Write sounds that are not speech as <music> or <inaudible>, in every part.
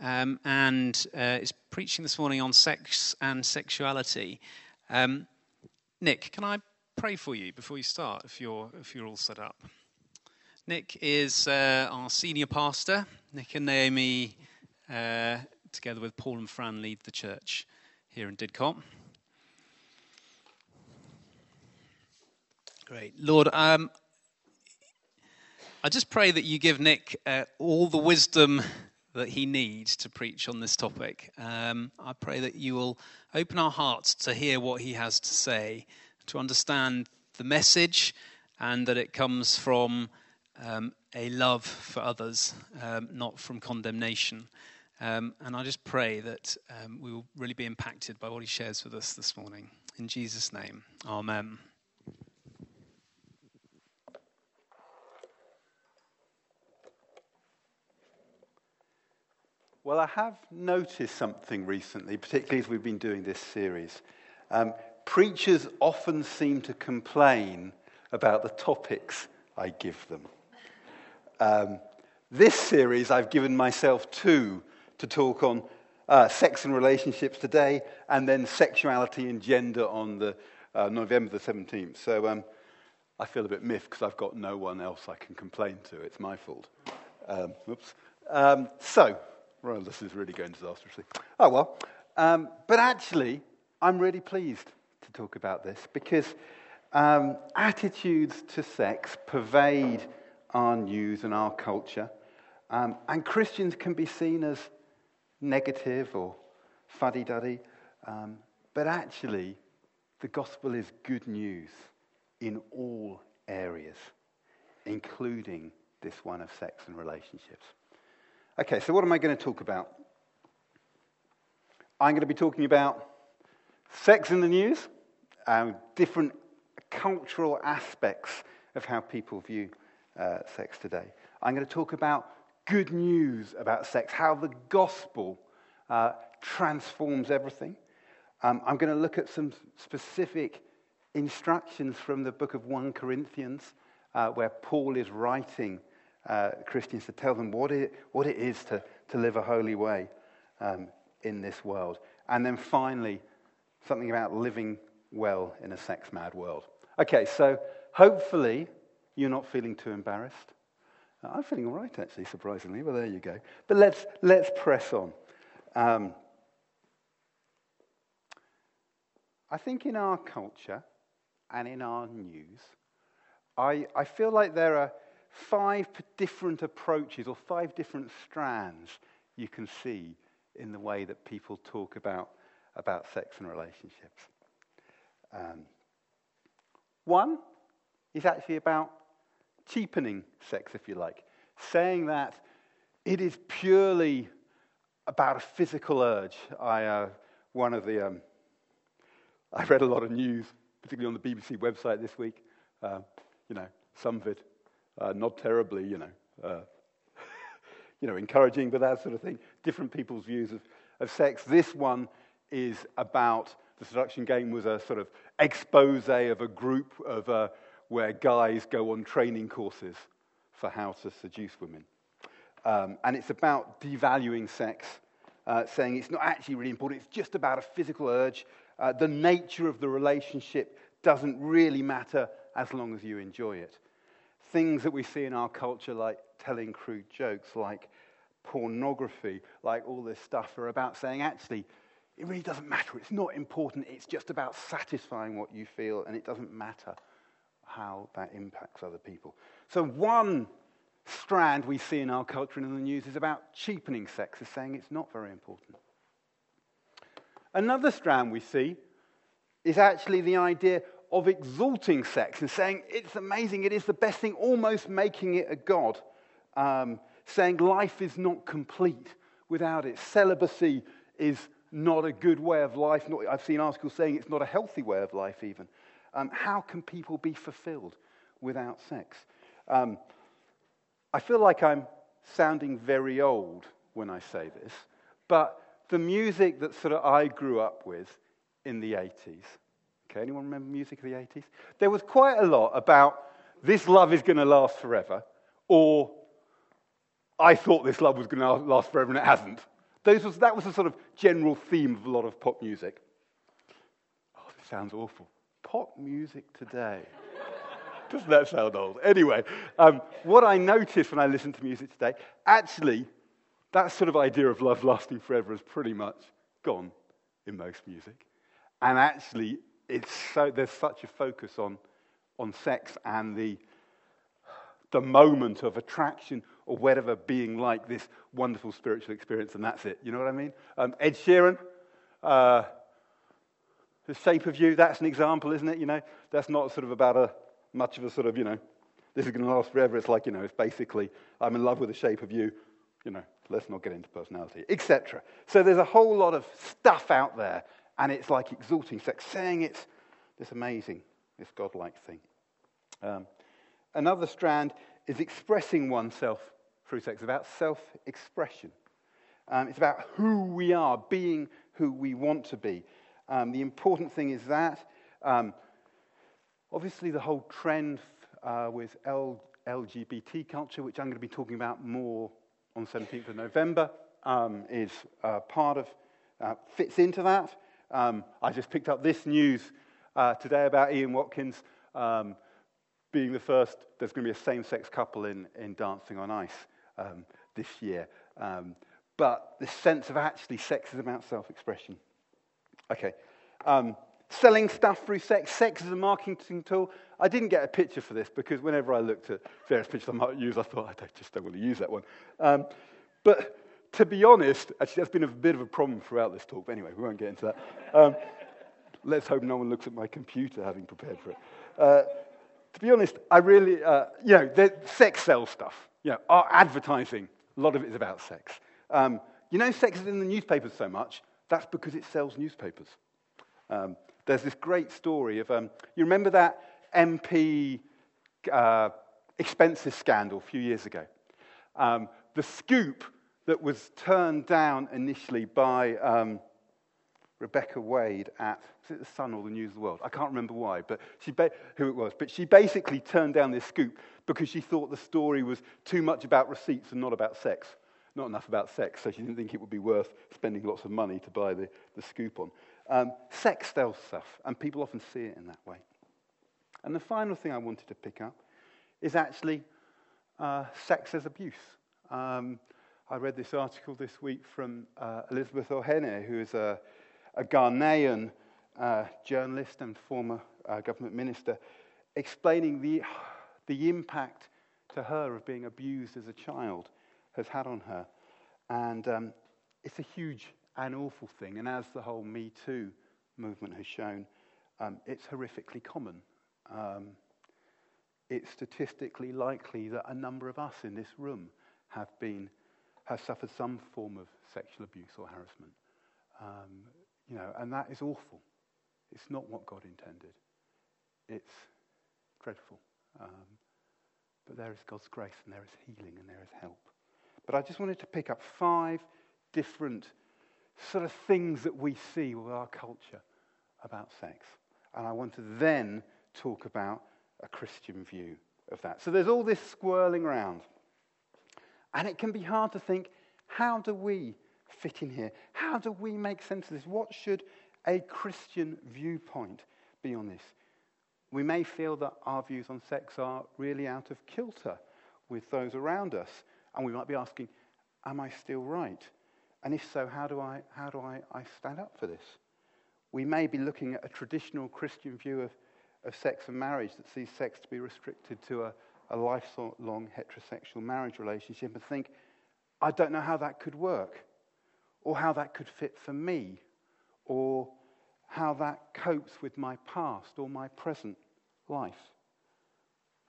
um, and uh, is preaching this morning on sex and sexuality. Um, Nick, can I pray for you before you start, if you're, if you're all set up? Nick is uh, our senior pastor. Nick and Naomi, uh, together with Paul and Fran, lead the church here in Didcot. Great. Lord, um, I just pray that you give Nick uh, all the wisdom that he needs to preach on this topic. Um, I pray that you will open our hearts to hear what he has to say, to understand the message, and that it comes from um, a love for others, um, not from condemnation. Um, and I just pray that um, we will really be impacted by what he shares with us this morning. In Jesus' name, amen. Well, I have noticed something recently, particularly as we've been doing this series. Um, preachers often seem to complain about the topics I give them. Um, this series, I've given myself two to talk on uh, sex and relationships today, and then sexuality and gender on the uh, November the 17th. So um, I feel a bit miffed because I've got no one else I can complain to. It's my fault. Um, oops. Um, so, well, this is really going disastrously. Oh, well. Um, but actually, I'm really pleased to talk about this because um, attitudes to sex pervade our news and our culture. Um, and Christians can be seen as negative or fuddy duddy. Um, but actually, the gospel is good news in all areas, including this one of sex and relationships. Okay, so what am I going to talk about? I'm going to be talking about sex in the news, um, different cultural aspects of how people view uh, sex today. I'm going to talk about good news about sex, how the gospel uh, transforms everything. Um, I'm going to look at some specific instructions from the book of 1 Corinthians, uh, where Paul is writing uh, Christians to tell them what it, what it is to, to live a holy way um, in this world. And then finally, something about living well in a sex mad world. Okay, so hopefully you're not feeling too embarrassed. Uh, I'm feeling all right, actually, surprisingly, but there you go. But let's, let's press on. Um, I think in our culture and in our news, I, I feel like there are five different approaches or five different strands you can see in the way that people talk about, about sex and relationships. Um, one is actually about cheapening sex, if you like, saying that it is purely about a physical urge. I, uh, one of the, um, I read a lot of news, particularly on the BBC website this week. Uh, you know, some of it uh, not terribly, you know, uh, <laughs> you know, encouraging, but that sort of thing. Different people's views of, of sex. This one is about the seduction game was a sort of expose of a group of uh, where guys go on training courses for how to seduce women. Um, and it's about devaluing sex, uh, saying it's not actually really important, it's just about a physical urge. Uh, the nature of the relationship doesn't really matter as long as you enjoy it things that we see in our culture, like telling crude jokes, like pornography, like all this stuff, are about saying, actually, it really doesn't matter. It's not important. It's just about satisfying what you feel, and it doesn't matter how that impacts other people. So, one strand we see in our culture and in the news is about cheapening sex, is saying it's not very important. Another strand we see is actually the idea of exalting sex and saying it's amazing, it is the best thing, almost making it a god. Um, saying life is not complete without it. Celibacy is not a good way of life. Not, I've seen articles saying it's not a healthy way of life, even. Um, how can people be fulfilled without sex? Um, I feel like I'm sounding very old when I say this, but the music that sort of I grew up with in the 80s Okay, anyone remember music of the 80s? There was quite a lot about this love is going to last forever, or I thought this love was going to last forever and it hasn't. Those was, that was the sort of general theme of a lot of pop music. Oh, this sounds awful. Pop music today. <laughs> Doesn't that sound old? Anyway, um, what I noticed when I listened to music today, actually, that sort of idea of love lasting forever is pretty much gone in most music. And actually, it's so, there's such a focus on, on sex and the, the moment of attraction or whatever being like this wonderful spiritual experience, and that's it. You know what I mean? Um, Ed Sheeran, uh, The Shape of You, that's an example, isn't it? You know, that's not sort of about a much of a sort of, you know, this is going to last forever. It's like, you know, it's basically, I'm in love with the shape of you. You know, let's not get into personality, etc. So there's a whole lot of stuff out there, and it's like exalting sex, saying it's this amazing, this godlike thing. Um, another strand is expressing oneself through sex, about self expression. Um, it's about who we are, being who we want to be. Um, the important thing is that um, Obviously, the whole trend uh, with L- LGBT culture, which I'm going to be talking about more on 17th of November, um, is uh, part of, uh, fits into that. Um, I just picked up this news uh, today about Ian Watkins um, being the first, there's going to be a same sex couple in, in Dancing on Ice um, this year. Um, but the sense of actually sex is about self expression. Okay. Um, selling stuff through sex. Sex is a marketing tool. I didn't get a picture for this because whenever I looked at various pictures I might use, I thought, I just don't want to use that one. Um, but to be honest, actually, that's been a bit of a problem throughout this talk. But anyway, we won't get into that. Um, let's hope no one looks at my computer having prepared for it. Uh, to be honest, I really, uh, you know, the sex sells stuff. You know, our advertising, a lot of it is about sex. Um, you know, sex is in the newspapers so much, that's because it sells newspapers. Um, there's this great story of, um, you remember that MP uh, expenses scandal a few years ago? Um, the scoop that was turned down initially by um, Rebekah Wade at, it the Sun or the News of the World? I can't remember why, but she ba- who it was. But she basically turned down this scoop because she thought the story was too much about receipts and not about sex. Not enough about sex, so she didn't think it would be worth spending lots of money to buy the, the scoop on. Um, sex sells stuff, and people often see it in that way. And the final thing I wanted to pick up is actually uh, sex as abuse. Um, I read this article this week from uh, Elizabeth Ohene, who is a, a Ghanaian uh, journalist and former uh, government minister, explaining the, the impact to her of being abused as a child has had on her. And um, it's a huge and awful thing. And as the whole Me Too movement has shown, um, it's horrifically common. Um, it's statistically likely that a number of us in this room have been have suffered some form of sexual abuse or harassment. Um, you know, and that is awful. It's not what God intended. It's dreadful. Um, but there is God's grace and there is healing and there is help. But I just wanted to pick up five different sort of things that we see with our culture about sex. And I want to then talk about a Christian view of that. So there's all this swirling around. And it can be hard to think how do we fit in here? How do we make sense of this? What should a Christian viewpoint be on this? We may feel that our views on sex are really out of kilter with those around us. And we might be asking, am I still right? And if so, how do I, how do I, I stand up for this? We may be looking at a traditional Christian view of, of sex and marriage that sees sex to be restricted to a, a lifelong heterosexual marriage relationship and think, I don't know how that could work, or how that could fit for me, or how that copes with my past or my present life.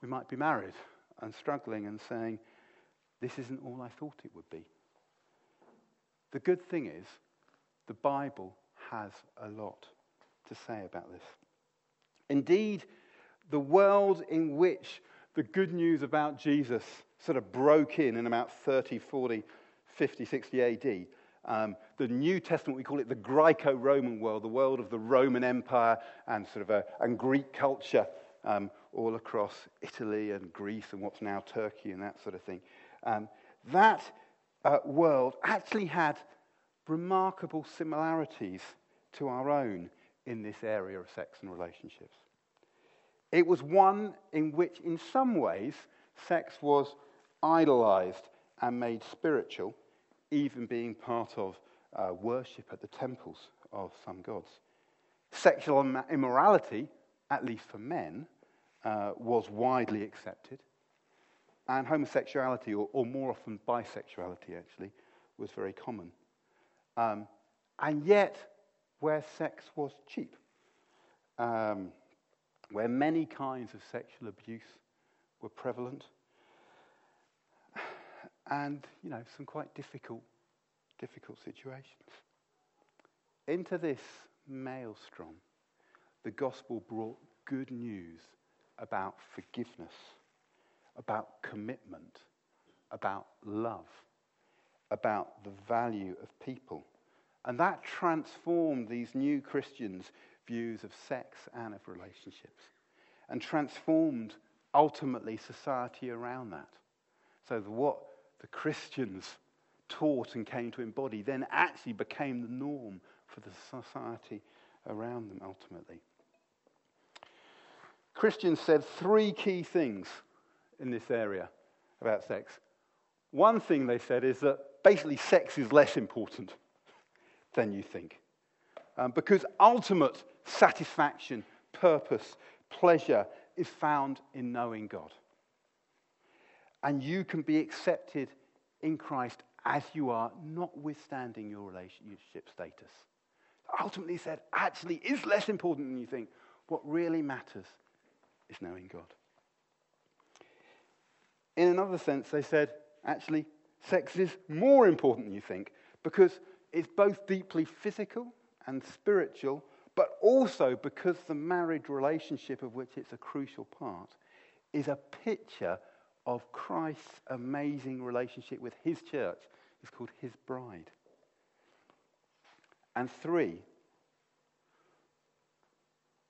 We might be married and struggling and saying, This isn't all I thought it would be. The good thing is, the Bible has a lot to say about this. Indeed, the world in which the good news about Jesus sort of broke in in about 30, 40, 50, 60 AD, um, the New Testament, we call it the Greco Roman world, the world of the Roman Empire and sort of a, and Greek culture um, all across Italy and Greece and what's now Turkey and that sort of thing. Um, that uh, world actually had remarkable similarities to our own in this area of sex and relationships. It was one in which, in some ways, sex was idolized and made spiritual, even being part of uh, worship at the temples of some gods. Sexual immorality, at least for men, uh, was widely accepted. And homosexuality, or, or, more often bisexuality actually, was very common. Um, and yet, where sex was cheap, um, where many kinds of sexual abuse were prevalent, and you know some quite difficult, difficult situations. Into this maelstrom, the gospel brought good news about forgiveness, about commitment, about love, about the value of people. And that transformed these new Christians' views of sex and of relationships, and transformed ultimately society around that. So, what the Christians taught and came to embody then actually became the norm for the society around them ultimately. Christians said three key things in this area about sex. One thing they said is that basically sex is less important than you think. Um, because ultimate satisfaction, purpose, pleasure is found in knowing God. And you can be accepted in Christ as you are, notwithstanding your relationship status. Ultimately, said, actually, is less important than you think. What really matters is knowing God. In another sense, they said, actually, sex is more important than you think because it's both deeply physical and spiritual, but also because the marriage relationship of which it's a crucial part is a picture of Christ's amazing relationship with his church. It's called his bride. And three,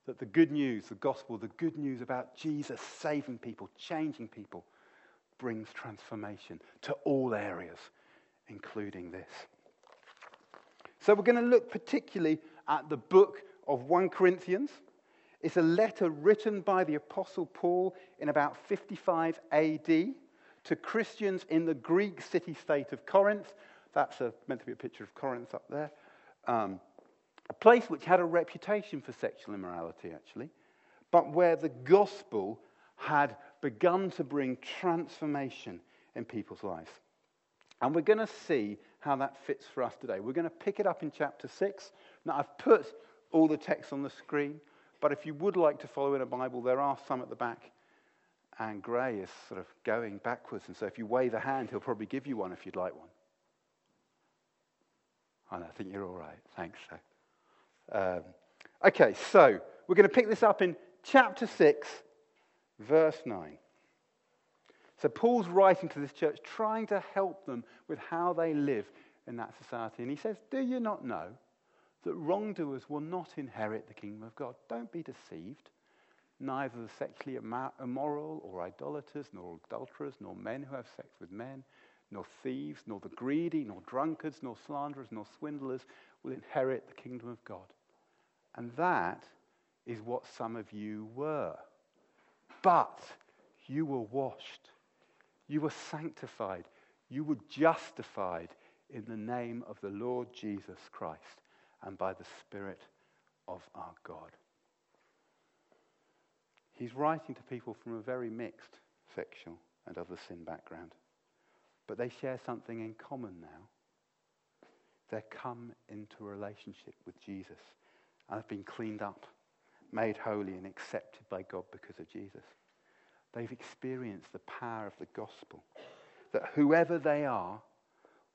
that the good news, the gospel, the good news about Jesus saving people, changing people, brings transformation to all areas, including this. So we're going to look particularly at the book of 1 Corinthians. It's a letter written by the Apostle Paul in about 55 AD to Christians in the Greek city state of Corinth. That's a, meant to be a picture of Corinth up there. Um, a place which had a reputation for sexual immorality, actually, but where the gospel had begun to bring transformation in people's lives. And we're going to see how that fits for us today. We're going to pick it up in chapter 6. Now, I've put all the text on the screen, but if you would like to follow in a Bible, there are some at the back. And Gray is sort of going backwards. And so if you wave a hand, he'll probably give you one if you'd like one. I I think you're all right. Thanks. Um, okay, so we're going to pick this up in chapter 6, verse 9. So Paul's writing to this church, trying to help them with how they live in that society. And he says, Do you not know that wrongdoers will not inherit the kingdom of God? Don't be deceived. Neither the sexually immoral or idolaters, nor adulterers, nor men who have sex with men, nor thieves, nor the greedy, nor drunkards, nor slanderers, nor swindlers will inherit the kingdom of God. And that is what some of you were. But you were washed you were sanctified. You were justified in the name of the Lord Jesus Christ and by the Spirit of our God. He's writing to people from a very mixed sexual and other sin background. But they share something in common now. They've come into a relationship with Jesus and have been cleaned up, made holy, and accepted by God because of Jesus. They've experienced the power of the gospel. That whoever they are,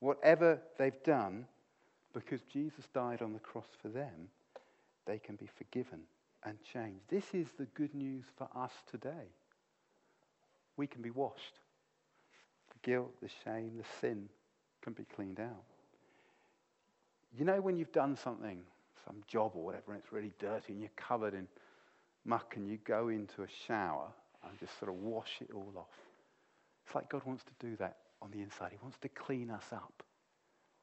whatever they've done, because Jesus died on the cross for them, they can be forgiven and changed. This is the good news for us today. We can be washed. The guilt, the shame, the sin can be cleaned out. You know, when you've done something, some job or whatever, and it's really dirty and you're covered in muck and you go into a shower and just sort of wash it all off. It's like God wants to do that on the inside. He wants to clean us up.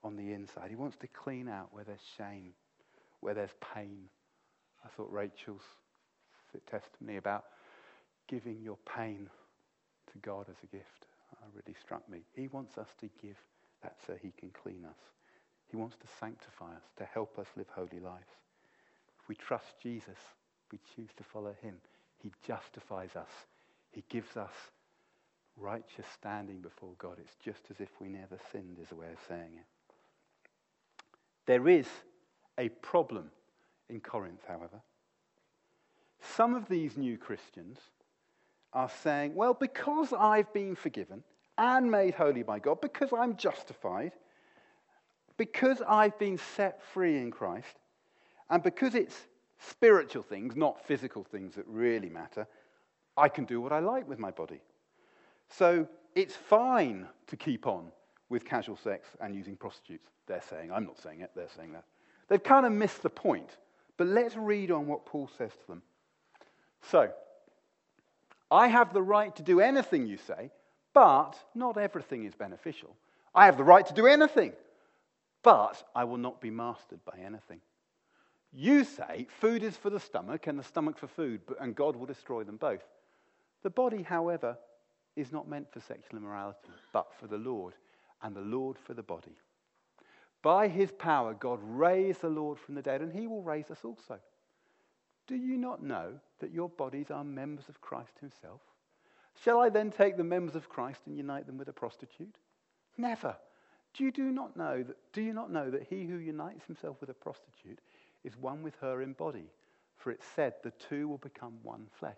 on the inside. He wants to clean out where there's shame, where there's pain. I thought Rachel's testimony about giving your pain to God as a gift uh, really struck me. He wants us to give that so he can clean us. He wants to sanctify us, to help us live holy lives. If we trust Jesus, we choose to follow him. He justifies us. He gives us righteous standing before God. It's just as if we never sinned, is a way of saying it. There is a problem in Corinth, however. Some of these new Christians are saying, well, because I've been forgiven and made holy by God, because I'm justified, because I've been set free in Christ, and because it's spiritual things, not physical things that really matter, I can do what I like with my body. So it's fine to keep on with casual sex and using prostitutes. They're saying, I'm not saying it, they're saying that. They've kind of missed the point. But let's read on what Paul says to them. So, I have the right to do anything you say, but not everything is beneficial. I have the right to do anything, but I will not be mastered by anything. You say food is for the stomach and the stomach for food, and God will destroy them both. The body, however, is not meant for sexual immorality, but for the Lord, and the Lord for the body. By his power, God raised the Lord from the dead, and he will raise us also. Do you not know that your bodies are members of Christ himself? Shall I then take the members of Christ and unite them with a prostitute? Never. Do you do not know that, do you not know that he who unites himself with a prostitute is one with her in body? For it said the two will become one flesh.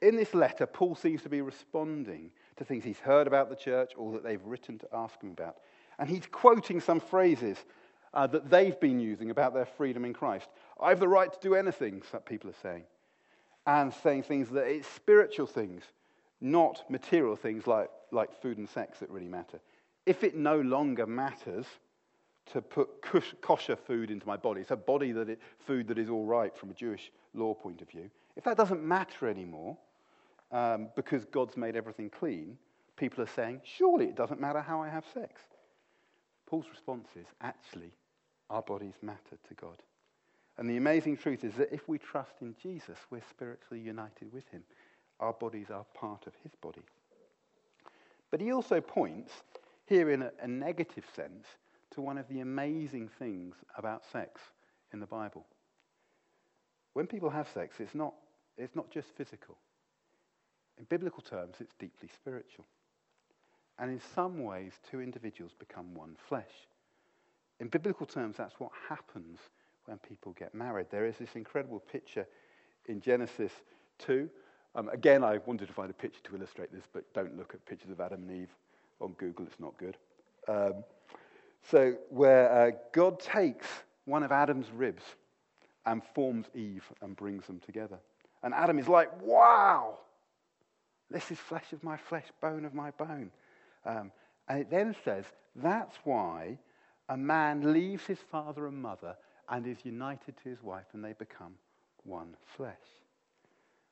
In this letter, Paul seems to be responding to things he's heard about the church or that they've written to ask him about. And he's quoting some phrases uh, that they've been using about their freedom in Christ. I have the right to do anything, people are saying. And saying things that it's spiritual things, not material things like, like food and sex that really matter. If it no longer matters to put kosher food into my body, it's a body that it, food that is all right from a Jewish law point of view, if that doesn't matter anymore, um, because God's made everything clean, people are saying, surely it doesn't matter how I have sex. Paul's response is, actually, our bodies matter to God. And the amazing truth is that if we trust in Jesus, we're spiritually united with him. Our bodies are part of his body. But he also points, here in a, a negative sense, to one of the amazing things about sex in the Bible. When people have sex, it's not, it's not just physical. In biblical terms, it's deeply spiritual. And in some ways, two individuals become one flesh. In biblical terms, that's what happens when people get married. There is this incredible picture in Genesis 2. Um, again, I wanted to find a picture to illustrate this, but don't look at pictures of Adam and Eve on Google, it's not good. Um, so, where uh, God takes one of Adam's ribs and forms Eve and brings them together. And Adam is like, wow, this is flesh of my flesh, bone of my bone. Um, and it then says, that's why a man leaves his father and mother and is united to his wife, and they become one flesh.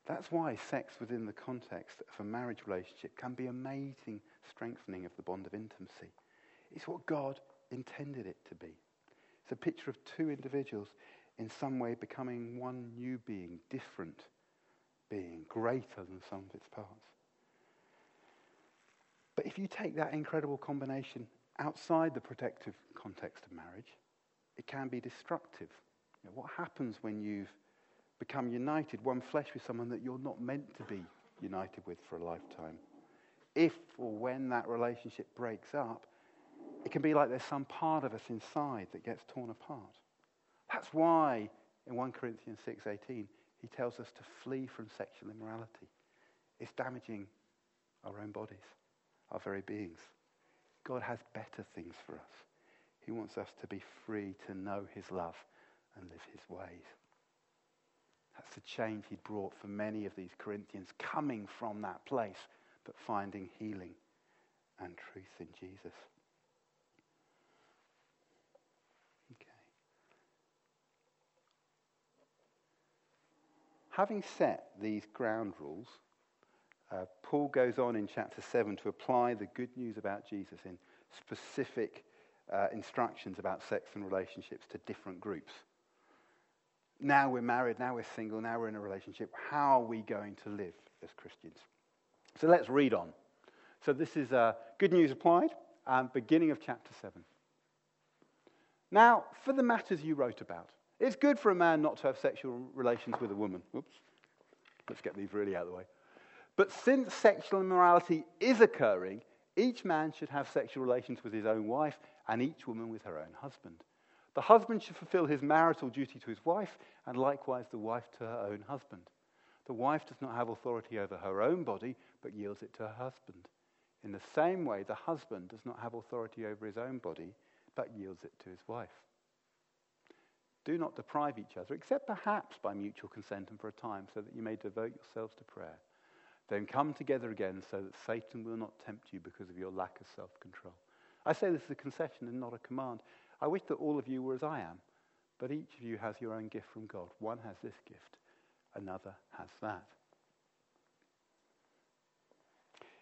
That's why sex within the context of a marriage relationship can be amazing strengthening of the bond of intimacy. It's what God intended it to be. It's a picture of two individuals in some way becoming one new being, different being, greater than some of its parts. But if you take that incredible combination outside the protective context of marriage, it can be destructive. You know, what happens when you've become united, one flesh with someone that you're not meant to be united with for a lifetime? If or when that relationship breaks up, it can be like there's some part of us inside that gets torn apart. That's why in 1 Corinthians 6:18 he tells us to flee from sexual immorality. It's damaging our own bodies, our very beings. God has better things for us. He wants us to be free to know his love and live his ways. That's the change he brought for many of these Corinthians, coming from that place, but finding healing and truth in Jesus. Having set these ground rules, uh, Paul goes on in chapter 7 to apply the good news about Jesus in specific uh, instructions about sex and relationships to different groups. Now we're married, now we're single, now we're in a relationship. How are we going to live as Christians? So let's read on. So this is uh, good news applied, um, beginning of chapter 7. Now, for the matters you wrote about, it's good for a man not to have sexual relations with a woman. Oops. Let's get these really out of the way. But since sexual immorality is occurring, each man should have sexual relations with his own wife, and each woman with her own husband. The husband should fulfill his marital duty to his wife, and likewise the wife to her own husband. The wife does not have authority over her own body, but yields it to her husband. In the same way, the husband does not have authority over his own body, but yields it to his wife. Do not deprive each other, except perhaps by mutual consent and for a time, so that you may devote yourselves to prayer. Then come together again so that Satan will not tempt you because of your lack of self control. I say this is a concession and not a command. I wish that all of you were as I am, but each of you has your own gift from God. One has this gift, another has that.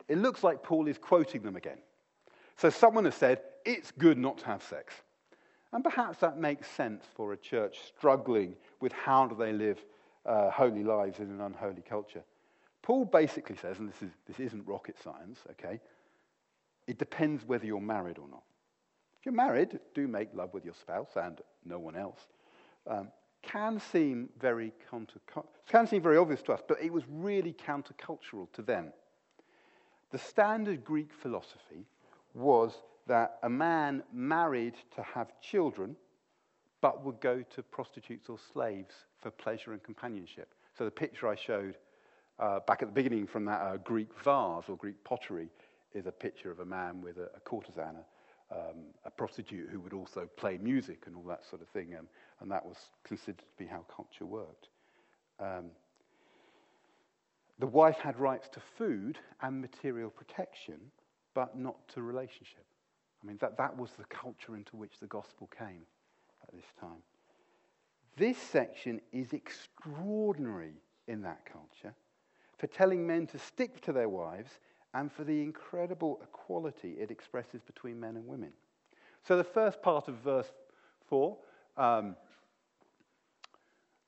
It looks like Paul is quoting them again. So someone has said, it's good not to have sex. And perhaps that makes sense for a church struggling with how do they live uh, holy lives in an unholy culture. Paul basically says, and this, is, this isn't rocket science, okay? It depends whether you're married or not. If you're married, do make love with your spouse and no one else. Um, can seem very counter, can seem very obvious to us, but it was really countercultural to them. The standard Greek philosophy was that a man married to have children, but would go to prostitutes or slaves for pleasure and companionship. So the picture I showed uh, back at the beginning from that uh, Greek vase or Greek pottery is a picture of a man with a, a courtesan, um, a prostitute who would also play music and all that sort of thing. Um, and that was considered to be how culture worked. Um, the wife had rights to food and material protection, but not to relationship. I mean, that, that was the culture into which the gospel came at this time. This section is extraordinary in that culture for telling men to stick to their wives and for the incredible equality it expresses between men and women. So, the first part of verse 4 um,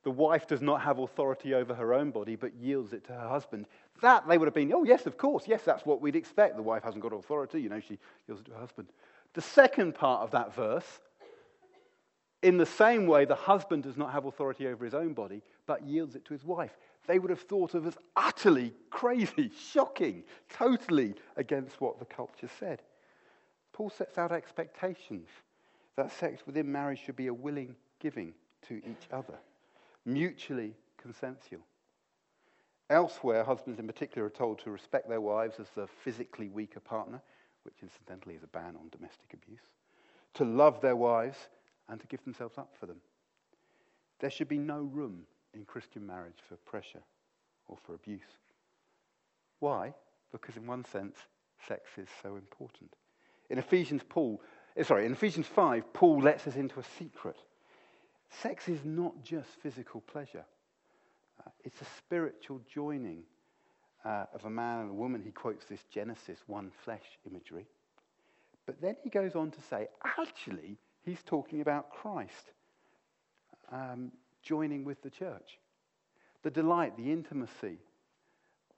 the wife does not have authority over her own body, but yields it to her husband. That they would have been, oh, yes, of course, yes, that's what we'd expect. The wife hasn't got authority, you know, she yields it to her husband. The second part of that verse, in the same way, the husband does not have authority over his own body, but yields it to his wife they would have thought of as utterly crazy, <laughs> shocking, totally against what the culture said. Paul sets out expectations that sex within marriage should be a willing giving to each other, mutually consensual. Elsewhere, husbands in particular are told to respect their wives as the physically weaker partner, which incidentally is a ban on domestic abuse, to love their wives, and to give themselves up for them. There should be no room in Christian marriage for pressure or for abuse. Why? Because in one sense, sex is so important. In Ephesians, Paul, eh, sorry, in Ephesians 5, Paul lets us into a secret. Sex is not just physical pleasure. Uh, it's a spiritual joining uh, of a man and a woman. He quotes this Genesis one flesh imagery. But then he goes on to say, actually, he's talking about Christ. Um, joining with the church. The delight, the intimacy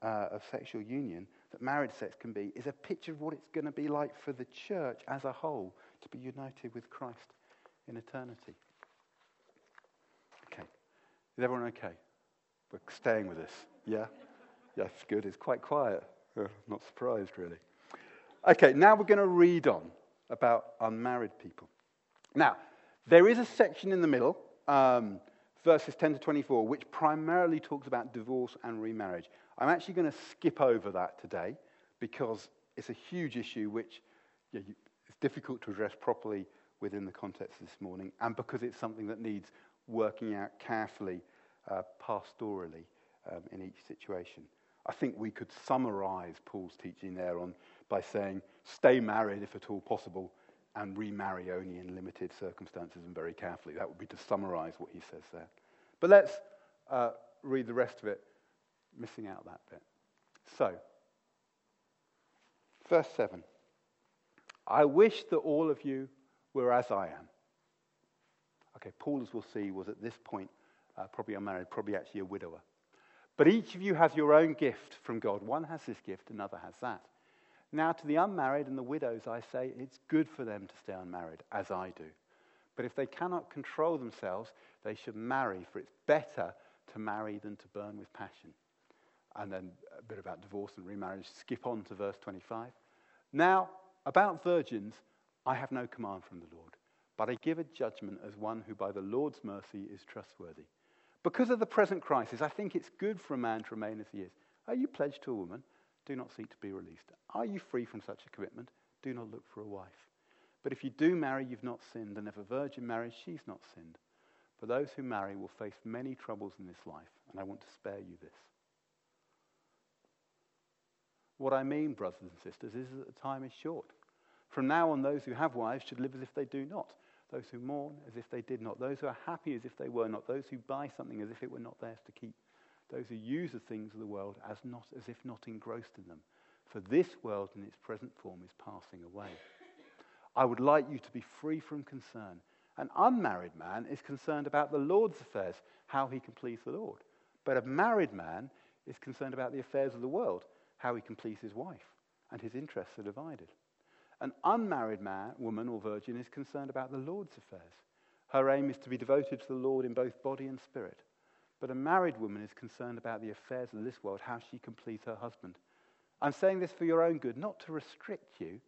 uh, of sexual union that marriage sex can be is a picture of what it's going to be like for the church as a whole to be united with Christ in eternity. Is everyone okay? We're staying with this. Yeah? Yes, good. It's quite quiet. Uh, not surprised, really. Okay, now we're going to read on about unmarried people. Now, there is a section in the middle um, verses 10 to 24, which primarily talks about divorce and remarriage. I'm actually going to skip over that today because it's a huge issue which yeah, it's difficult to address properly within the context this morning, and because it's something that needs working out carefully, uh, pastorally, um, in each situation. I think we could summarize Paul's teaching there on, by saying, stay married if at all possible, and remarry only in limited circumstances and very carefully. That would be to summarize what he says there. But let's uh, read the rest of it, missing out that bit. So, verse 7 I wish that all of you were as I am. Okay, Paul, as we'll see, was at this point uh, probably unmarried, probably actually a widower. But each of you has your own gift from God. One has this gift, another has that. Now, to the unmarried and the widows, I say it's good for them to stay unmarried, as I do. But if they cannot control themselves, they should marry, for it's better to marry than to burn with passion. And then a bit about divorce and remarriage. Skip on to verse 25. Now, about virgins, I have no command from the Lord, but I give a judgment as one who by the Lord's mercy is trustworthy. Because of the present crisis, I think it's good for a man to remain as he is. Are you pledged to a woman? Do not seek to be released. Are you free from such a commitment? Do not look for a wife. But if you do marry, you've not sinned, and if a virgin marries, she's not sinned. But those who marry will face many troubles in this life, and I want to spare you this. What I mean, brothers and sisters, is that the time is short. From now on, those who have wives should live as if they do not. Those who mourn as if they did not. Those who are happy as if they were not. Those who buy something as if it were not theirs to keep those who use the things of the world as, not, as if not engrossed in them. For this world in its present form is passing away. I would like you to be free from concern. An unmarried man is concerned about the Lord's affairs, how he can please the Lord. But a married man is concerned about the affairs of the world, how he can please his wife, and his interests are divided. An unmarried man, woman, or virgin is concerned about the Lord's affairs. Her aim is to be devoted to the Lord in both body and spirit. But a married woman is concerned about the affairs of this world, how she can please her husband. I'm saying this for your own good, not to restrict you,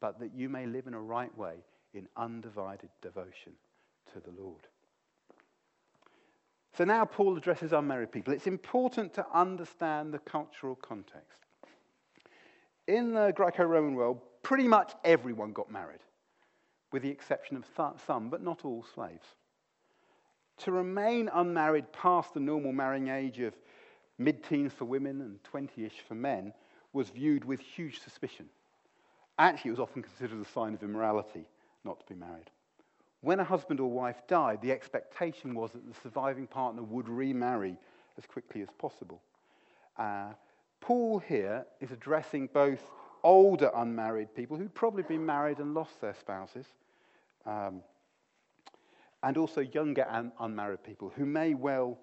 but that you may live in a right way in undivided devotion to the Lord. So now Paul addresses unmarried people. It's important to understand the cultural context. In the Greco Roman world, pretty much everyone got married, with the exception of some, but not all slaves to remain unmarried past the normal marrying age of mid teens for women and 20 ish for men was viewed with huge suspicion. Actually, it was often considered a sign of immorality not to be married. When a husband or wife died, the expectation was that the surviving partner would remarry as quickly as possible. Uh, Paul here is addressing both older unmarried people who'd probably been married and lost their spouses, um, and also younger and unmarried people who may well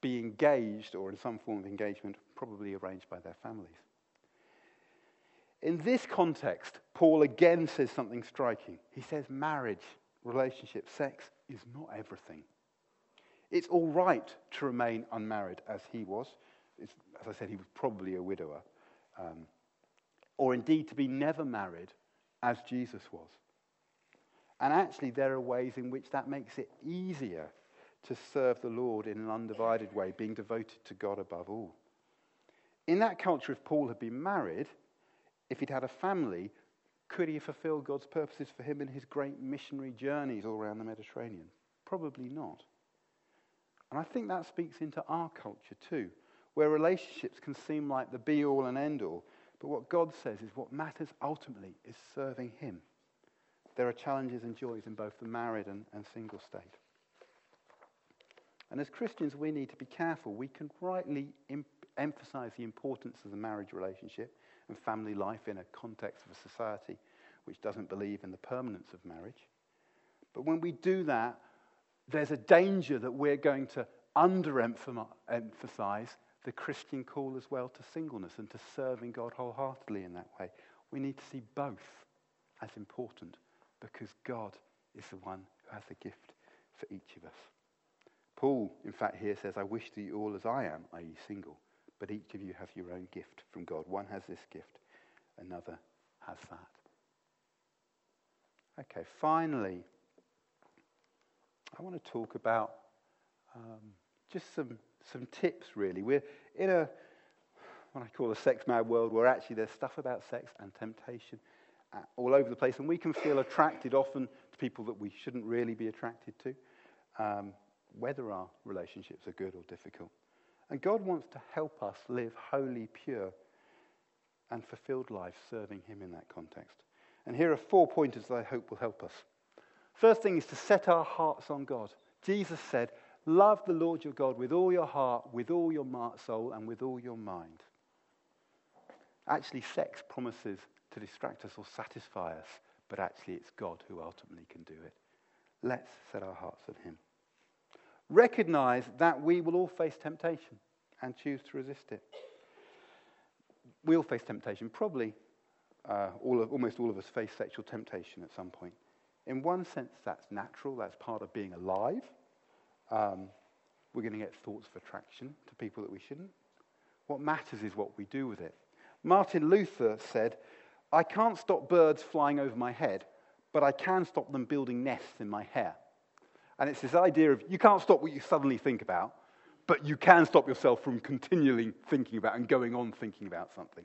be engaged or in some form of engagement, probably arranged by their families. In this context, Paul again says something striking. He says marriage, relationship, sex is not everything. It's all right to remain unmarried as he was. It's, as I said, he was probably a widower. Um, or indeed to be never married as Jesus was. And actually, there are ways in which that makes it easier to serve the Lord in an undivided way, being devoted to God above all. In that culture, if Paul had been married, if he'd had a family, could he have fulfilled God's purposes for him in his great missionary journeys all around the Mediterranean? Probably not. And I think that speaks into our culture too, where relationships can seem like the be all and end all, but what God says is what matters ultimately is serving Him there are challenges and joys in both the married and, and single state. And as Christians, we need to be careful. We can rightly emphasize the importance of the marriage relationship and family life in a context of a society which doesn't believe in the permanence of marriage. But when we do that, there's a danger that we're going to underemphasize the Christian call as well to singleness and to serving God wholeheartedly in that way. We need to see both as important because God is the one who has the gift for each of us. Paul, in fact, here says, I wish that you all as I am, i.e., single, but each of you have your own gift from God. One has this gift, another has that. Okay, finally, I want to talk about um, just some, some tips, really. We're in a, what I call a sex mad world where actually there's stuff about sex and temptation uh, all over the place, and we can feel attracted often to people that we shouldn't really be attracted to, um, whether our relationships are good or difficult. And God wants to help us live holy, pure, and fulfilled lives serving Him in that context. And here are four pointers that I hope will help us. First thing is to set our hearts on God. Jesus said, Love the Lord your God with all your heart, with all your soul, and with all your mind. Actually, sex promises to distract us or satisfy us, but actually, it's God who ultimately can do it. Let's set our hearts on Him. Recognize that we will all face temptation and choose to resist it. We all face temptation. Probably uh, all of, almost all of us face sexual temptation at some point. In one sense, that's natural, that's part of being alive. Um, we're going to get thoughts of attraction to people that we shouldn't. What matters is what we do with it. Martin Luther said, I can't stop birds flying over my head, but I can stop them building nests in my hair. And it's this idea of you can't stop what you suddenly think about, but you can stop yourself from continually thinking about and going on thinking about something.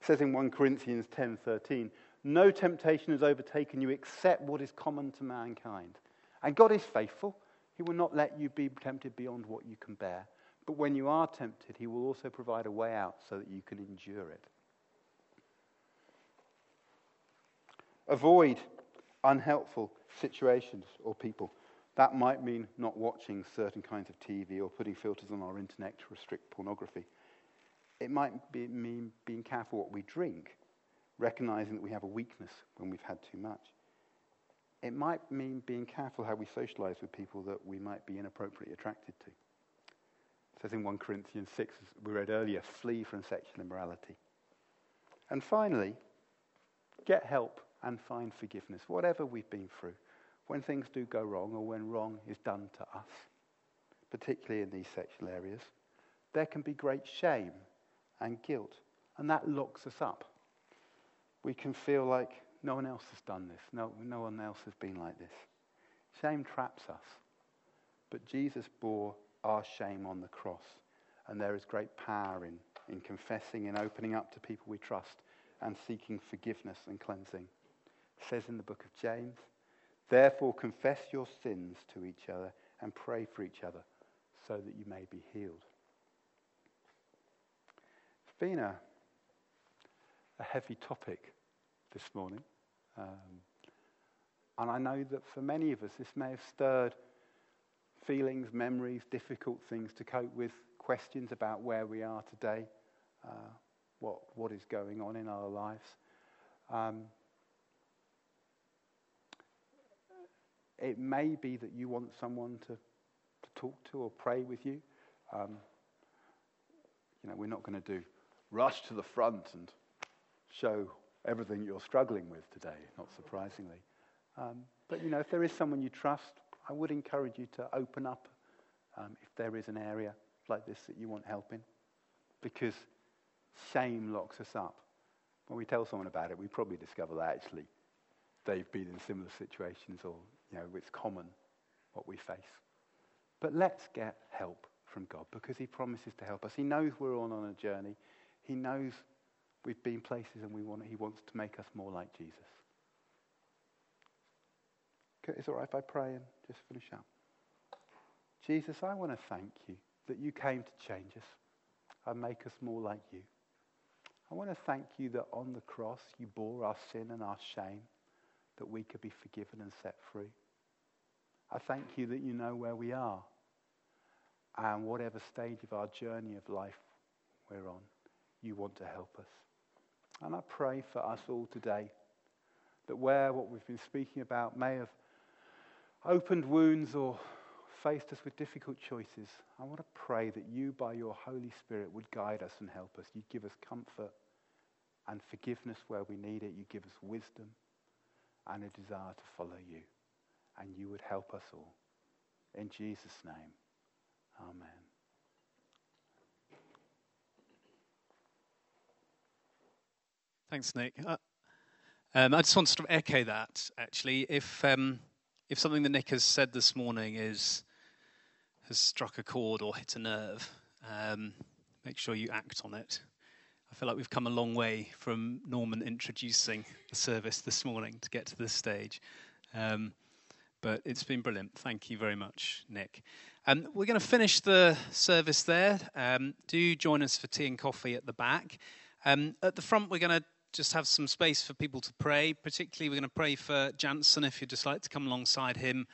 It says in 1 Corinthians 10:13, "No temptation has overtaken you except what is common to mankind." And God is faithful. He will not let you be tempted beyond what you can bear. But when you are tempted, He will also provide a way out so that you can endure it. Avoid unhelpful situations or people. That might mean not watching certain kinds of TV or putting filters on our internet to restrict pornography. It might be, mean being careful what we drink, recognizing that we have a weakness when we've had too much. It might mean being careful how we socialize with people that we might be inappropriately attracted to. It says in 1 Corinthians 6, as we read earlier, flee from sexual immorality. And finally, get help and find forgiveness, whatever we've been through. When things do go wrong or when wrong is done to us, particularly in these sexual areas, there can be great shame and guilt, and that locks us up. We can feel like no one else has done this, no, no one else has been like this. Shame traps us, but Jesus bore our shame on the cross, and there is great power in, in confessing and opening up to people we trust and seeking forgiveness and cleansing. It says in the book of James, Therefore confess your sins to each other and pray for each other so that you may be healed. It's been a, a heavy topic this morning. Um, and I know that for many of us, this may have stirred feelings, memories, difficult things to cope with, questions about where we are today, uh, what, what is going on in our lives. Um, it may be that you want someone to, to talk to or pray with you. Um, you know, we're not going to do rush to the front and show everything you're struggling with today, not surprisingly. Um, but, you know, if there is someone you trust, I would encourage you to open up um, if there is an area like this that you want help in. Because shame locks us up. When we tell someone about it, we probably discover that actually they've been in similar situations or, you know, it's common what we face. But let's get help from God because He promises to help us. He knows we're all on a journey. He knows we've been places and we want, He wants to make us more like Jesus. Okay, it's all right if I pray and just finish up. Jesus, I want to thank you that you came to change us and make us more like you. I want to thank you that on the cross you bore our sin and our shame that we could be forgiven and set free. I thank you that you know where we are and whatever stage of our journey of life we're on, you want to help us. And I pray for us all today that where what we've been speaking about may have opened wounds or faced us with difficult choices, I want to pray that you, by your Holy Spirit, would guide us and help us. You'd give us comfort and forgiveness where we need it. You give us wisdom and a desire to follow you. And you would help us all. In Jesus' name, amen. Thanks, Nick. Uh, um, I just want to sort of echo that, actually. If, um, if something that Nick has said this morning is, has struck a chord or hit a nerve, um, make sure you act on it. I feel like we've come a long way from Norman introducing the service this morning to get to this stage. Um, but it's been brilliant. Thank you very much, Nick. Um, we're going to finish the service there. Um, do join us for tea and coffee at the back. Um, at the front, we're going to just have some space for people to pray. Particularly, we're going to pray for Jansen if you'd just like to come alongside him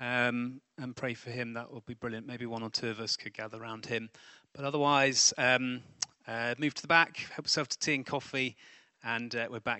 um, and pray for him. That would be brilliant. Maybe one or two of us could gather around him. But otherwise, um, uh, move to the back, help yourself to tea and coffee, and uh, we're back.